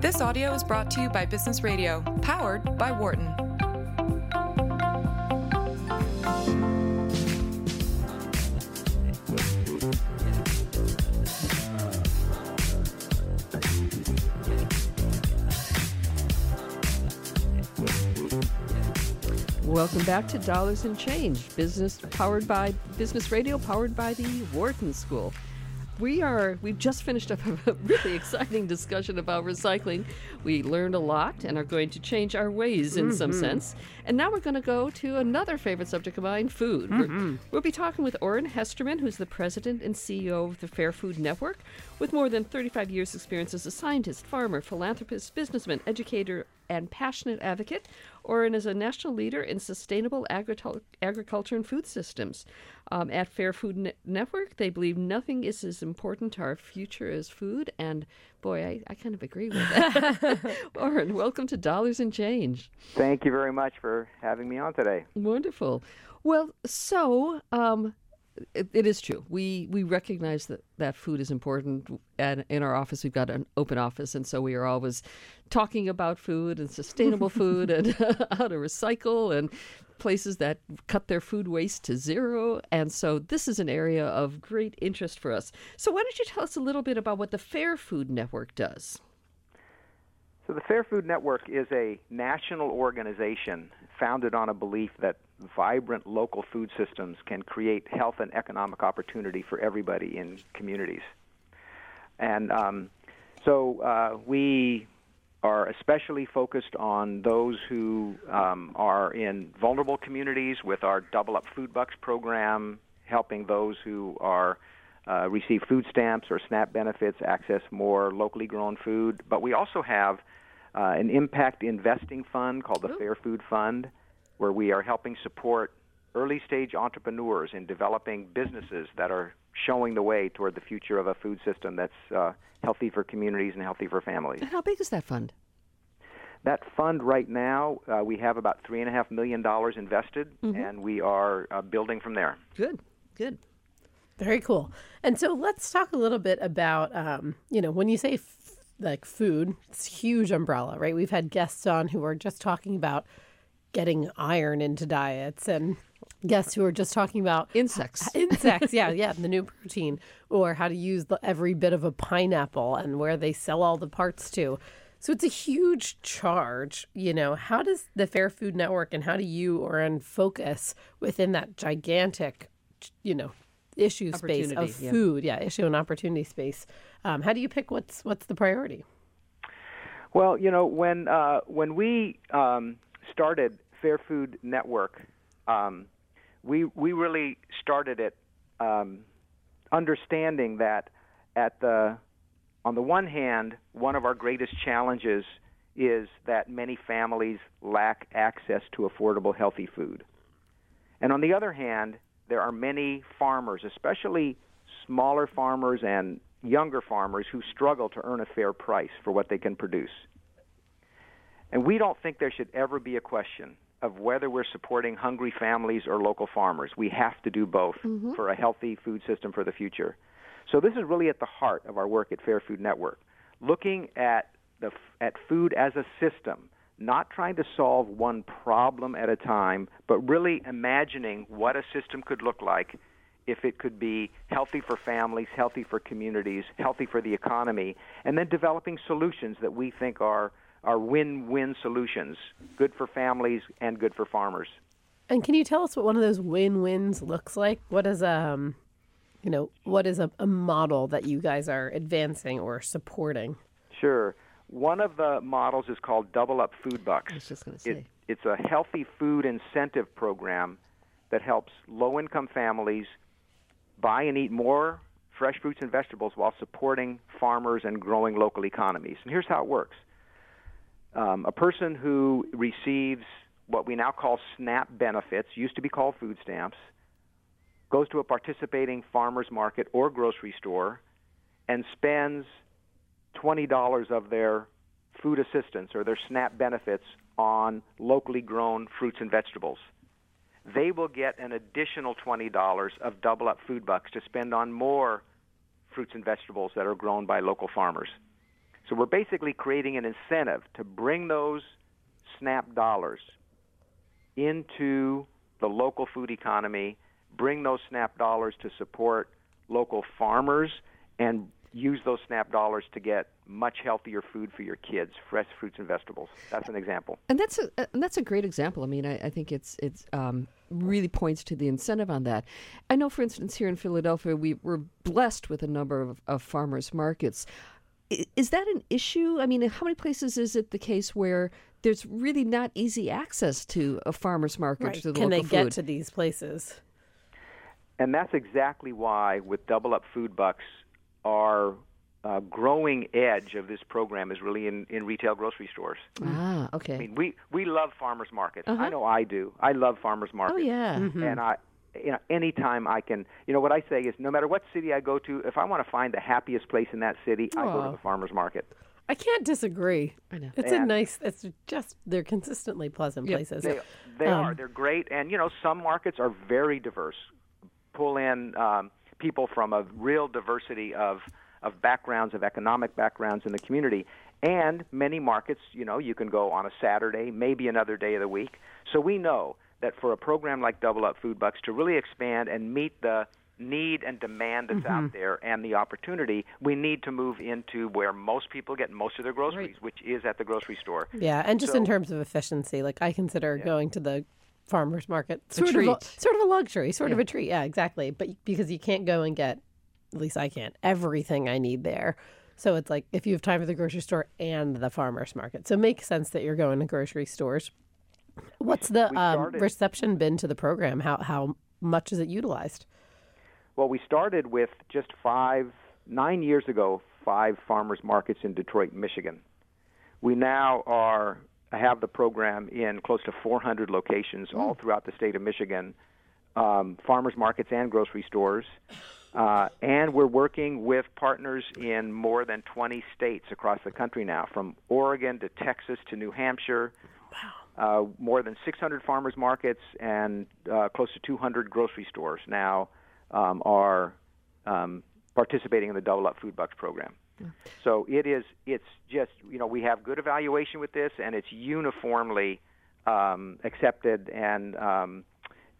This audio is brought to you by Business Radio, powered by Wharton. Welcome back to Dollars and Change, business powered by Business Radio, powered by the Wharton School. We are we've just finished up a really exciting discussion about recycling. We learned a lot and are going to change our ways in some mm-hmm. sense. And now we're going to go to another favorite subject of mine, food. We're- mm-hmm. We'll be talking with Oran Hesterman, who's the president and CEO of the Fair Food Network, with more than 35 years' experience as a scientist, farmer, philanthropist, businessman, educator, and passionate advocate. Oran is a national leader in sustainable agritul- agriculture and food systems. Um, at Fair Food Ne- Network, they believe nothing is as important to our future as food. And boy, I, I kind of agree with that. Oran, welcome to Dollars and Change. Thank you very much for having me on today. Wonderful. Well, so um, it, it is true. We we recognize that that food is important, and in our office we've got an open office, and so we are always talking about food and sustainable food and how to recycle and places that cut their food waste to zero. And so this is an area of great interest for us. So why don't you tell us a little bit about what the Fair Food Network does? So, the Fair Food Network is a national organization founded on a belief that vibrant local food systems can create health and economic opportunity for everybody in communities. And um, so, uh, we are especially focused on those who um, are in vulnerable communities with our Double Up Food Bucks program, helping those who are uh, receive food stamps or SNAP benefits access more locally grown food. But we also have uh, an impact investing fund called the Fair Food Fund, where we are helping support early stage entrepreneurs in developing businesses that are showing the way toward the future of a food system that's uh, healthy for communities and healthy for families. And how big is that fund? That fund right now, uh, we have about three and a half million dollars invested, and we are uh, building from there. Good, good. Very cool. And so let's talk a little bit about, um, you know, when you say f- like food, it's a huge umbrella, right? We've had guests on who are just talking about getting iron into diets and guests who are just talking about Insects. insects yeah yeah the new protein or how to use the, every bit of a pineapple and where they sell all the parts to. So it's a huge charge you know. How does the fair food network and how do you Oran focus within that gigantic you know issue space of Opportunity, yeah. food? Yeah issue and opportunity space. Um, how do you pick what's what's the priority? Well, you know, when uh, when we um, started Fair Food Network, um, we we really started it um, understanding that at the on the one hand, one of our greatest challenges is that many families lack access to affordable, healthy food. And on the other hand, there are many farmers, especially smaller farmers and younger farmers, who struggle to earn a fair price for what they can produce. And we don't think there should ever be a question of whether we're supporting hungry families or local farmers. We have to do both mm-hmm. for a healthy food system for the future. So this is really at the heart of our work at Fair Food Network, looking at the at food as a system, not trying to solve one problem at a time, but really imagining what a system could look like if it could be healthy for families, healthy for communities, healthy for the economy, and then developing solutions that we think are are win-win solutions, good for families and good for farmers. and can you tell us what one of those win-wins looks like what is um you know what is a, a model that you guys are advancing or supporting Sure. One of the models is called Double Up Food Bucks. I was just going to It, it's a healthy food incentive program that helps low income families buy and eat more fresh fruits and vegetables while supporting farmers and growing local economies. And here's how it works um, a person who receives what we now call SNAP benefits, used to be called food stamps, goes to a participating farmer's market or grocery store and spends $20 of their food assistance or their SNAP benefits on locally grown fruits and vegetables. They will get an additional $20 of double up food bucks to spend on more fruits and vegetables that are grown by local farmers. So we're basically creating an incentive to bring those SNAP dollars into the local food economy, bring those SNAP dollars to support local farmers, and use those SNAP dollars to get much healthier food for your kids, fresh fruits and vegetables. That's an example. And that's a and that's a great example. I mean, I, I think it's it's um, really points to the incentive on that. I know, for instance, here in Philadelphia, we we're blessed with a number of, of farmers markets. I- Is that an issue? I mean, how many places is it the case where there's really not easy access to a farmers market Right. to the Can they local get food? to these places? And that's exactly why, with Double Up Food Bucks, our uh, growing edge of this program is really in, in retail grocery stores. ah, okay. I mean, we, we love farmers markets. Uh-huh. I know I do. I love farmers markets. oh yeah. And I, you know, anytime I can, you know, what I say is, no matter what city I go to, if I want to find the happiest place in that city, I go to the farmers market. I can't disagree. I know. It's a nice. It's just they're consistently pleasant Yep. places. They, they Um, are. They're great, and you know, some markets are very diverse. Pull in um, people from a real diversity of of backgrounds, of economic backgrounds in the community. And many markets, you know, you can go on a Saturday, maybe another day of the week. So we know that for a program like Double Up Food Bucks to really expand and meet the need and demand that's out mm-hmm. there and the opportunity, we need to move into where most people get most of their groceries, which is at the grocery store. Yeah, and just in terms of efficiency, like I consider going to the farmers market sort of a, sort of a luxury, sort of a treat. Yeah, exactly. But because you can't go and get, at least I can't, everything I need there. So it's like if you have time for the grocery store and the farmers market. So it makes sense that you're going to grocery stores. What's the We um, reception been to the program? How how much is it utilized? Well, we started with just five, nine years ago, five farmers markets in Detroit, Michigan. We now are have the program in close to 400 locations all throughout the state of Michigan, um, farmers markets and grocery stores. Uh, and we're working with partners in more than 20 states across the country now, from Oregon to Texas to New Hampshire. Uh, more than 600 farmers markets and uh, close to 200 grocery stores now um, are um, participating in the Double Up Food Bucks program. So it is. It's just you know we have good evaluation with this, and it's uniformly um, accepted and um,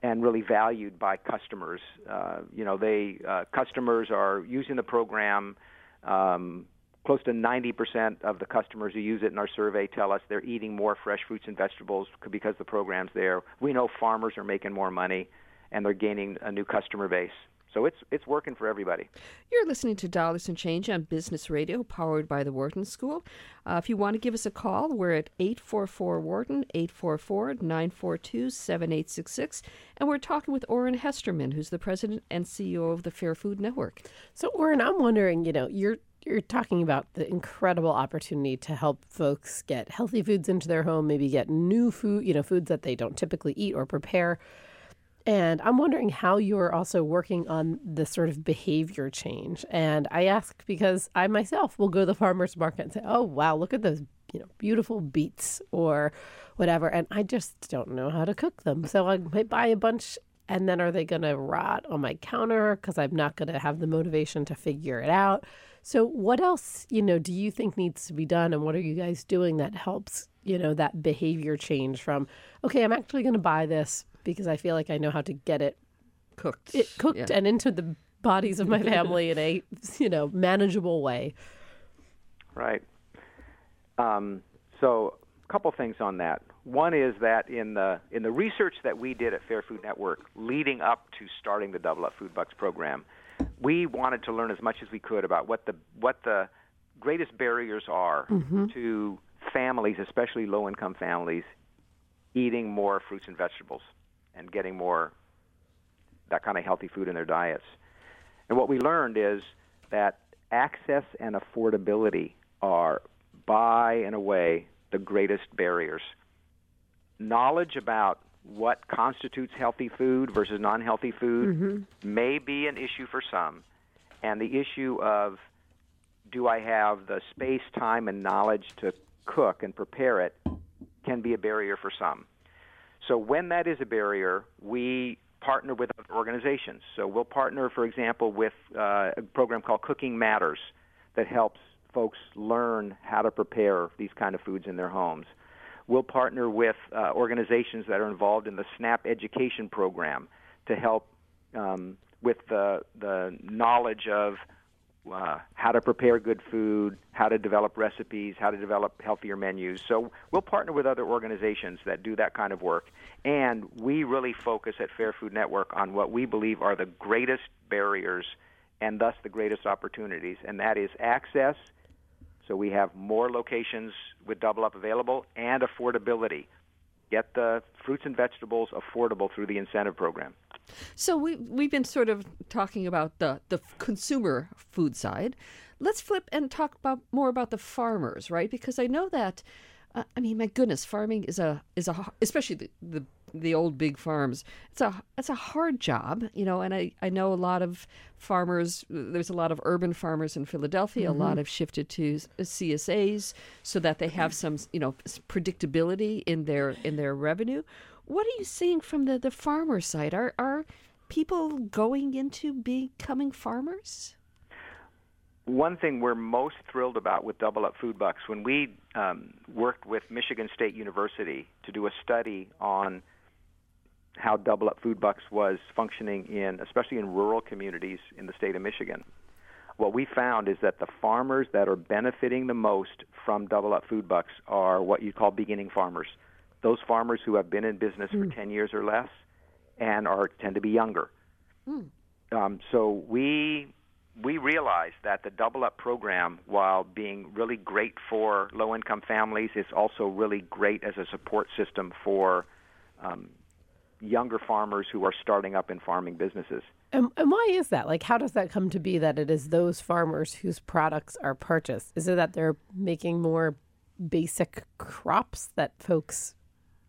and really valued by customers. Uh, you know, they uh, customers are using the program. Um, close to 90% of the customers who use it in our survey tell us they're eating more fresh fruits and vegetables because the program's there. We know farmers are making more money, and they're gaining a new customer base. So it's it's working for everybody. You're listening to Dollars and Change on Business Radio, powered by the Wharton School. Uh, if you want to give us a call, we're at 844 Wharton, 844 942 7866. And we're talking with Oran Hesterman, who's the president and CEO of the Fair Food Network. So, Oran, I'm wondering, you know, you're you're talking about the incredible opportunity to help folks get healthy foods into their home, maybe get new food, you know, foods that they don't typically eat or prepare. And I'm wondering how you're also working on this sort of behavior change. And I ask because I myself will go to the farmer's market and say, oh, wow, look at those, you know, beautiful beets or whatever. And I just don't know how to cook them. So I might buy a bunch and then are they going to rot on my counter because I'm not going to have the motivation to figure it out? So what else, you know, do you think needs to be done and what are you guys doing that helps, you know, that behavior change from okay, I'm actually going to buy this because I feel like I know how to get it, Cooked. it cooked Yeah. and into the bodies of my family in a, you know, manageable way. Right. Um, so, a couple things on that. One is that in the in the research that we did at Fair Food Network, leading up to starting the Double Up Food Bucks program, we wanted to learn as much as we could about what the what the greatest barriers are mm-hmm. to families, especially low income families, eating more fruits and vegetables and getting more that kind of healthy food in their diets. And what we learned is that access and affordability are, by and away, the greatest barriers. Knowledge about what constitutes healthy food versus non healthy food may be an issue for some. And the issue of do I have the space, time, and knowledge to cook and prepare it can be a barrier for some. So when that is a barrier, we partner with other organizations. So we'll partner, for example, with uh, a program called Cooking Matters that helps folks learn how to prepare these kind of foods in their homes. We'll partner with uh, organizations that are involved in the SNAP education program to help um, with the the knowledge of uh, how to prepare good food, how to develop recipes, how to develop healthier menus. So we'll partner with other organizations that do that kind of work. And we really focus at Fair Food Network on what we believe are the greatest barriers and thus the greatest opportunities, and that is access. So we have more locations with Double Up available and affordability. Get the fruits and vegetables affordable through the incentive program. So we we've been sort of talking about the the consumer food side. Let's flip and talk about more about the farmers, right? Because I know that uh, I mean, my goodness, farming is a is a especially the, the the old big farms. It's a it's a hard job, you know. And I, I know a lot of farmers. There's a lot of urban farmers in Philadelphia. Mm-hmm. A lot have shifted to CSAs so that they have some you know predictability in their in their revenue. What are you seeing from the, the farmer side? Are are people going into becoming farmers? One thing we're most thrilled about with Double Up Food Bucks, when we um, worked with Michigan State University to do a study on how Double Up Food Bucks was functioning in, especially in rural communities in the state of Michigan, what we found is that the farmers that are benefiting the most from Double Up Food Bucks are what you call beginning farmers those farmers who have been in business mm. for 10 years or less and are tend to be younger. Mm. Um, so we we realize that the Double Up program, while being really great for low income families, is also really great as a support system for um, younger farmers who are starting up in farming businesses. And, and, why is that? Like, how does that come to be that it is those farmers whose products are purchased? Is it that they're making more basic crops that folks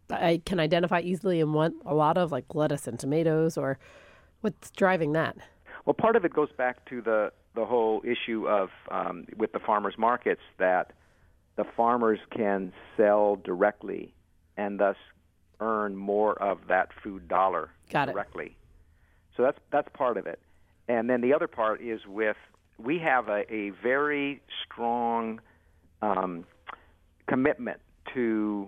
I can identify easily and want a lot of, like lettuce and tomatoes, or what's driving that? Well, part of it goes back to the the whole issue of um, with the farmers markets that the farmers can sell directly and thus earn more of that food dollar Got directly. It. So that's that's part of it. And then the other part is with we have a, a very strong um, commitment to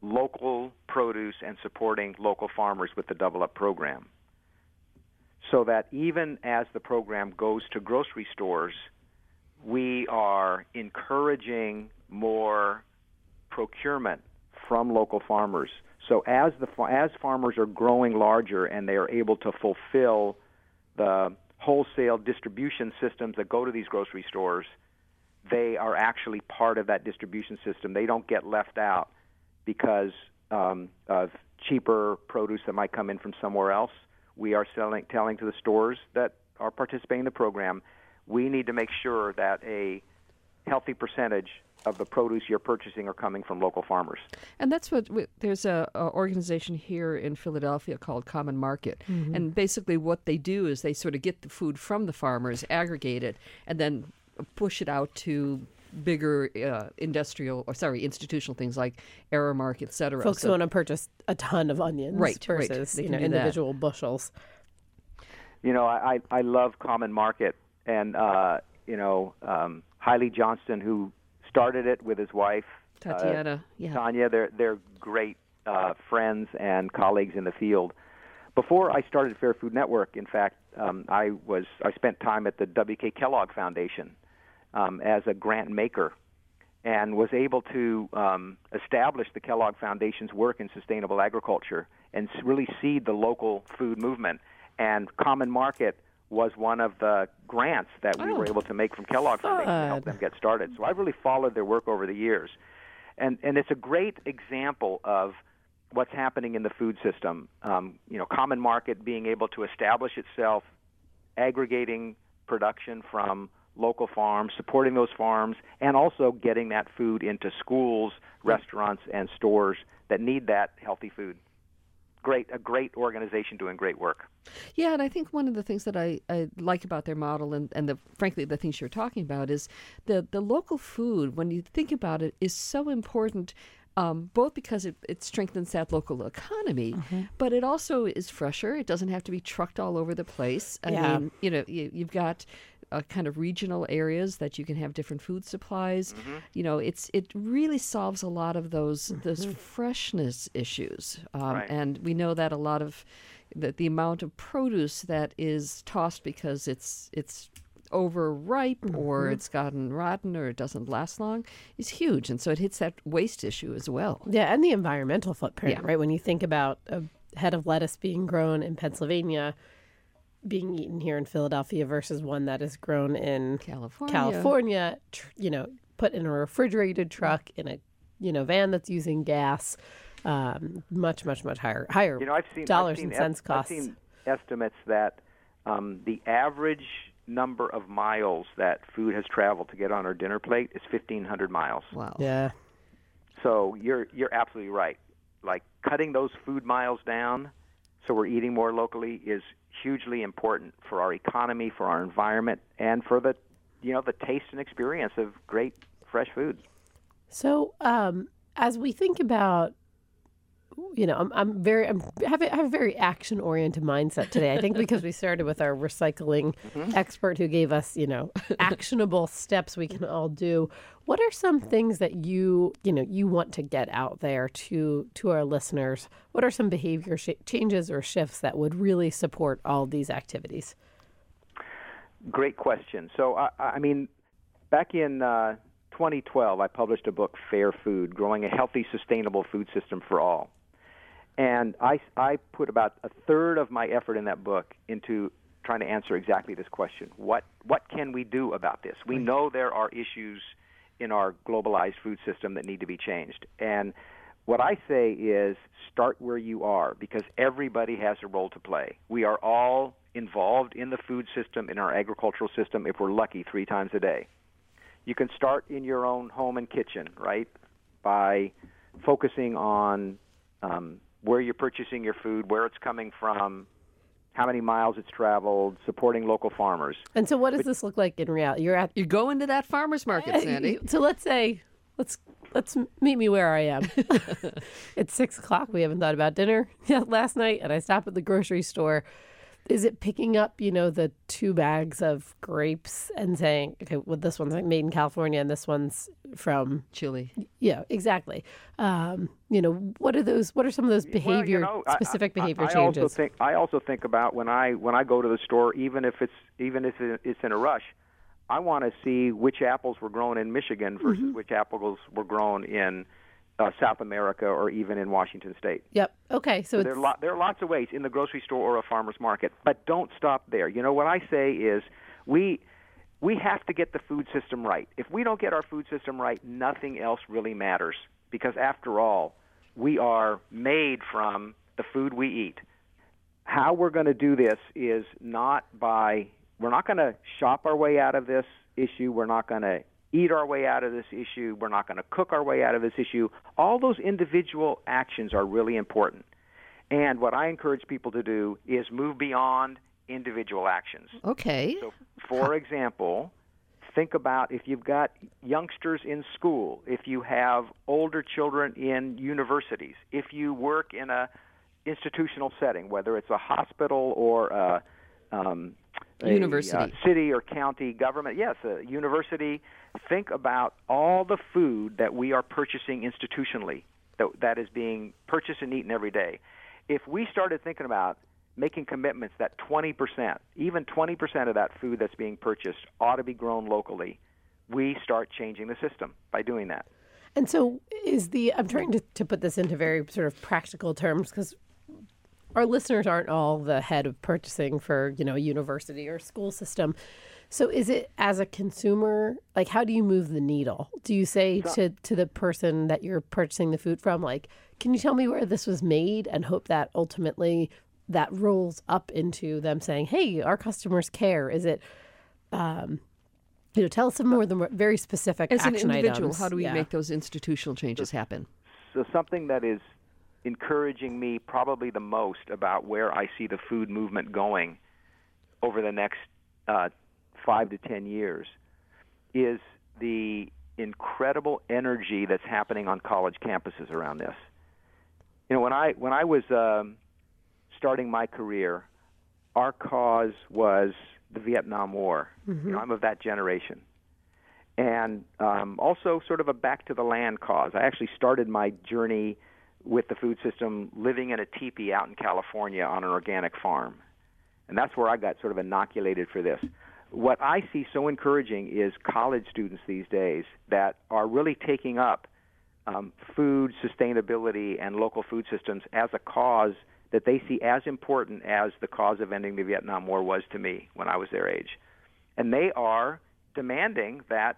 local produce and supporting local farmers with the Double Up program. So that even as the program goes to grocery stores, we are encouraging more procurement from local farmers. So as the as farmers are growing larger and they are able to fulfill the wholesale distribution systems that go to these grocery stores, they are actually part of that distribution system. They don't get left out because um, of cheaper produce that might come in from somewhere else. We are selling, telling to the stores that are participating in the program, we need to make sure that a healthy percentage of the produce you're purchasing are coming from local farmers. And that's what there's a, a organization here in Philadelphia called Common Market, mm-hmm. and basically what they do is they sort of get the food from the farmers, aggregate it, and then push it out to bigger uh, industrial or sorry institutional things like Aramark, et cetera. Folks so, want to purchase a ton of onions right, versus right. you know individual that. bushels. You know, I I love Common Market, and uh, you know um, Haile Johnston, who started it with his wife Tatiana, uh, yeah. Tanya. They're they're great uh, friends and colleagues in the field. Before I started Fair Food Network, in fact, um, I was I spent time at the W.K. Kellogg Foundation um, as a grant maker and was able to um, establish the Kellogg Foundation's work in sustainable agriculture and really seed the local food movement. And Common Market was one of the grants that we oh, were able to make from Kellogg Foundation to help them get started. So I've really followed their work over the years. And, and it's a great example of what's happening in the food system. Um, you know, Common Market being able to establish itself, aggregating production from local farms, supporting those farms, and also getting that food into schools, restaurants, and stores that need that healthy food. Great, a great organization doing great work. Yeah, and I think one of the things that I, I like about their model, and, and the, frankly the things you're talking about, is the the local food. When you think about it, is so important um, both because it, it, strengthens that local economy, mm-hmm. but it also is fresher. It doesn't have to be trucked all over the place. I yeah. mean, you know, you, have got uh, kind of regional areas that you can have different food supplies. You know, it's it really solves a lot of those those freshness issues, um, Right. and we know that a lot of that the amount of produce that is tossed because it's it's overripe or it's gotten rotten or it doesn't last long is huge, and so it hits that waste issue as well. Yeah, and the environmental footprint, Yeah. right? When you think about a head of lettuce being grown in Pennsylvania, being eaten here in Philadelphia versus one that is grown in California. California, tr- you know, put in a refrigerated truck in a you know van that's using gas, um, much much much higher higher You know, I've seen dollars I've seen and cents est- costs. I've seen estimates that um, the average number of miles that food has traveled to get on our dinner plate is 1,500 miles. Wow. yeah, So you're you're absolutely right. Like cutting those food miles down, so we're eating more locally, is hugely important for our economy, for our environment, and for the you know the taste and experience of great fresh foods. So, um, as we think about, you know, I'm, I'm very, I'm have a, I have a very action oriented mindset today. I think because we started with our recycling expert who gave us, you know, actionable steps we can all do. What are some things that you, you know, you want to get out there to to our listeners? What are some behavior sh- changes or shifts that would really support all these activities? Great question. So, I, I mean, back in uh, 2012, I published a book, Fair Food Growing a Healthy, Sustainable Food System for All. And I, I put about a third of my effort in that book into trying to answer exactly this question what, what can we do about this? We know there are issues in our globalized food system that need to be changed. And what I say is start where you are because everybody has a role to play. We are all involved in the food system, in our agricultural system, if we're lucky, three times a day. You can start in your own home and kitchen, right? By focusing on um, where you're purchasing your food, where it's coming from, how many miles it's traveled, supporting local farmers. And so, what does this look like in reality? You're at You go into that farmer's market, Sandi. So let's say let's let's meet me where I am. it's six o'clock. We haven't thought about dinner yet last night, and I stop at the grocery store. Is it picking up, you know, the two bags of grapes and saying, okay, well, this one's like made in California and this one's from, Chile? yeah, exactly. Um, you know, what are those? What are some of those behavior, Well, you know, specific I- behavior I, changes? I also think I also think about when I when I go to the store, even if it's even if it's in a rush, I want to see which apples were grown in Michigan versus Mm-hmm. which apples were grown in uh, South America or even in Washington State. yep. Okay. So, There it's are, lot, there are lots of ways in the grocery store or a farmer's market, but don't stop there. You know what I say is we we have to get the food system right. If we don't get our food system right, nothing else really matters because after all, we are made from the food we eat. How we're going to do this is not by we're not going to shop our way out of this issue. We're not going to eat our way out of this issue. We're not going to cook our way out of this issue. All those individual actions are really important. And what I encourage people to do is move beyond individual actions. Okay. So, for example, think about if you've got youngsters in school, if you have older children in universities, if you work in a institutional setting, whether it's a hospital or a, um, a, University. uh, city or county government, yes, a university. Think about all the food that we are purchasing institutionally, that, that is being purchased and eaten every day. If we started thinking about making commitments that 20%, even 20% of that food that's being purchased ought to be grown locally, we start changing the system by doing that. And so, is the I'm trying to, to put this into very sort of practical terms because our listeners aren't all the head of purchasing for you know university or school system. So, is it as a consumer, like how do you move the needle? Do you say to to the person that you're purchasing the food from, like, can you tell me where this was made, and hope that ultimately that rolls up into them saying, "Hey, our customers care." Is it um, you know, tell us some more of the very specific As an action individual, items. how do we Yeah. make those institutional changes happen? So something that is encouraging me probably the most about where I see the food movement going over the next uh, five to ten years is the incredible energy that's happening on college campuses around this. You know, when I when I was um, starting my career, our cause was the Vietnam War. Mm-hmm. You know, I'm of that generation. And um, also sort of a back to the land cause. I actually started my journey with the food system living in a teepee out in California on an organic farm. And that's where I got sort of inoculated for this. What I see so encouraging is college students these days that are really taking up um, food sustainability and local food systems as a cause that they see as important as the cause of ending the Vietnam War was to me when I was their age. And they are demanding that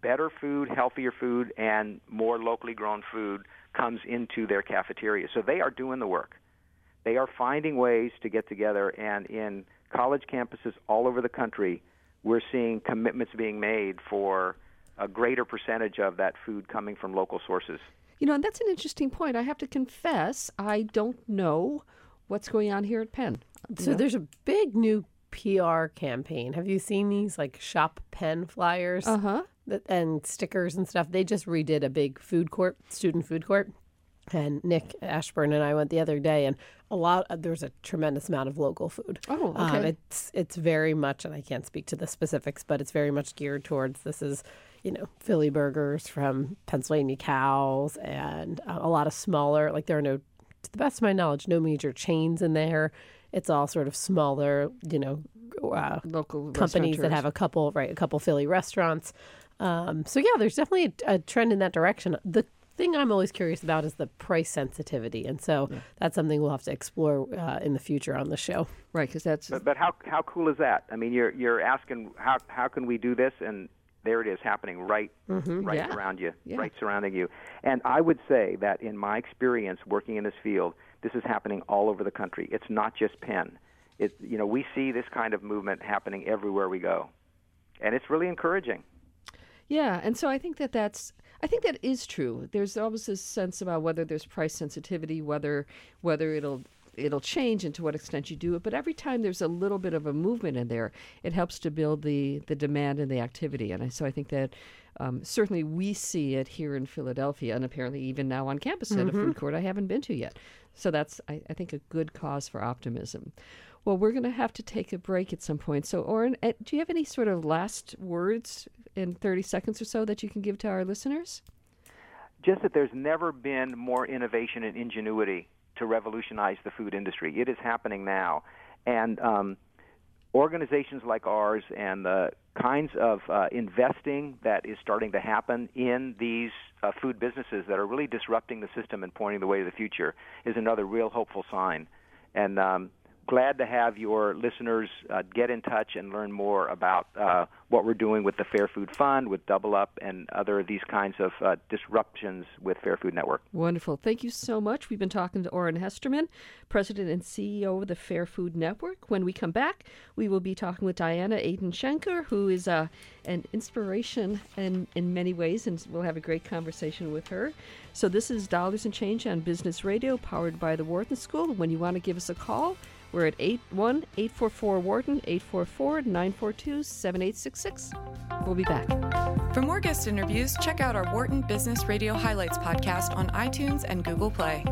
better food, healthier food, and more locally grown food comes into their cafeteria. So they are doing the work. They are finding ways to get together, and in college campuses all over the country, we're seeing commitments being made for a greater percentage of that food coming from local sources. You know, and that's an interesting point. I have to confess, I don't know what's going on here at Penn. So know? there's a big new PR campaign. Have you seen these like shop Penn flyers? Uh huh. And stickers and stuff. They just redid a big food court, student food court. And Nick Ashburn and I went the other day, and a lot. There's a tremendous amount of local food. Oh, okay. Um, it's it's very much, and I can't speak to the specifics, but it's very much geared towards this is you know, Philly burgers from Pennsylvania cows and a lot of smaller, like there are no, to the best of my knowledge, no major chains in there. It's all sort of smaller, you know, uh, local companies that have a couple, right, a couple Philly restaurants. Um, so yeah, there's definitely a, a, trend in that direction. The thing I'm always curious about is the price sensitivity, and so yeah. that's something we'll have to explore uh, in the future on the show. Right, because that's. But, but, how how cool is that? I mean, you're you're asking how how can we do this, and there it is happening right mm-hmm, right yeah. around you, yeah. right surrounding you. And I would say that in my experience working in this field, this is happening all over the country. It's not just Penn. It you know we see this kind of movement happening everywhere we go, and it's really encouraging. Yeah, and so I think that that's I think that is true. There's always this sense about whether there's price sensitivity, whether whether it'll it'll change and to what extent you do it. But every time there's a little bit of a movement in there, it helps to build the the demand and the activity. And I, so I think that um, certainly we see it here in Philadelphia, and apparently even now on campus mm-hmm. at a food mm-hmm. court I haven't been to yet. So that's I, I think a good cause for optimism. Well, we're going to have to take a break at some point. So, Oran, eh, do you have any sort of last words in 30 seconds or so that you can give to our listeners? Just that there's never been more innovation and ingenuity to revolutionize the food industry. It is happening now. And um, organizations like ours and the kinds of uh, investing that is starting to happen in these uh, food businesses that are really disrupting the system and pointing the way to the future is another real hopeful sign. And um, glad to have your listeners uh, get in touch and learn more about uh, what we're doing with the Fair Food Fund, with Double Up, and other of these kinds of uh, disruptions with Fair Food Network. Wonderful. Thank you so much. We've been talking to Oran Hesterman, President and CEO of the Fair Food Network. When we come back, we will be talking with Diana Aiden Schenker, who is uh, an inspiration in, in many ways, and we'll have a great conversation with her. So, this is Dollars and Change on Business Radio, powered by the Wharton School. When you want to give us a call, we're at 81 844 Wharton, 844 942 7866. We'll be back. For more guest interviews, check out our Wharton Business Radio Highlights podcast on iTunes and Google Play.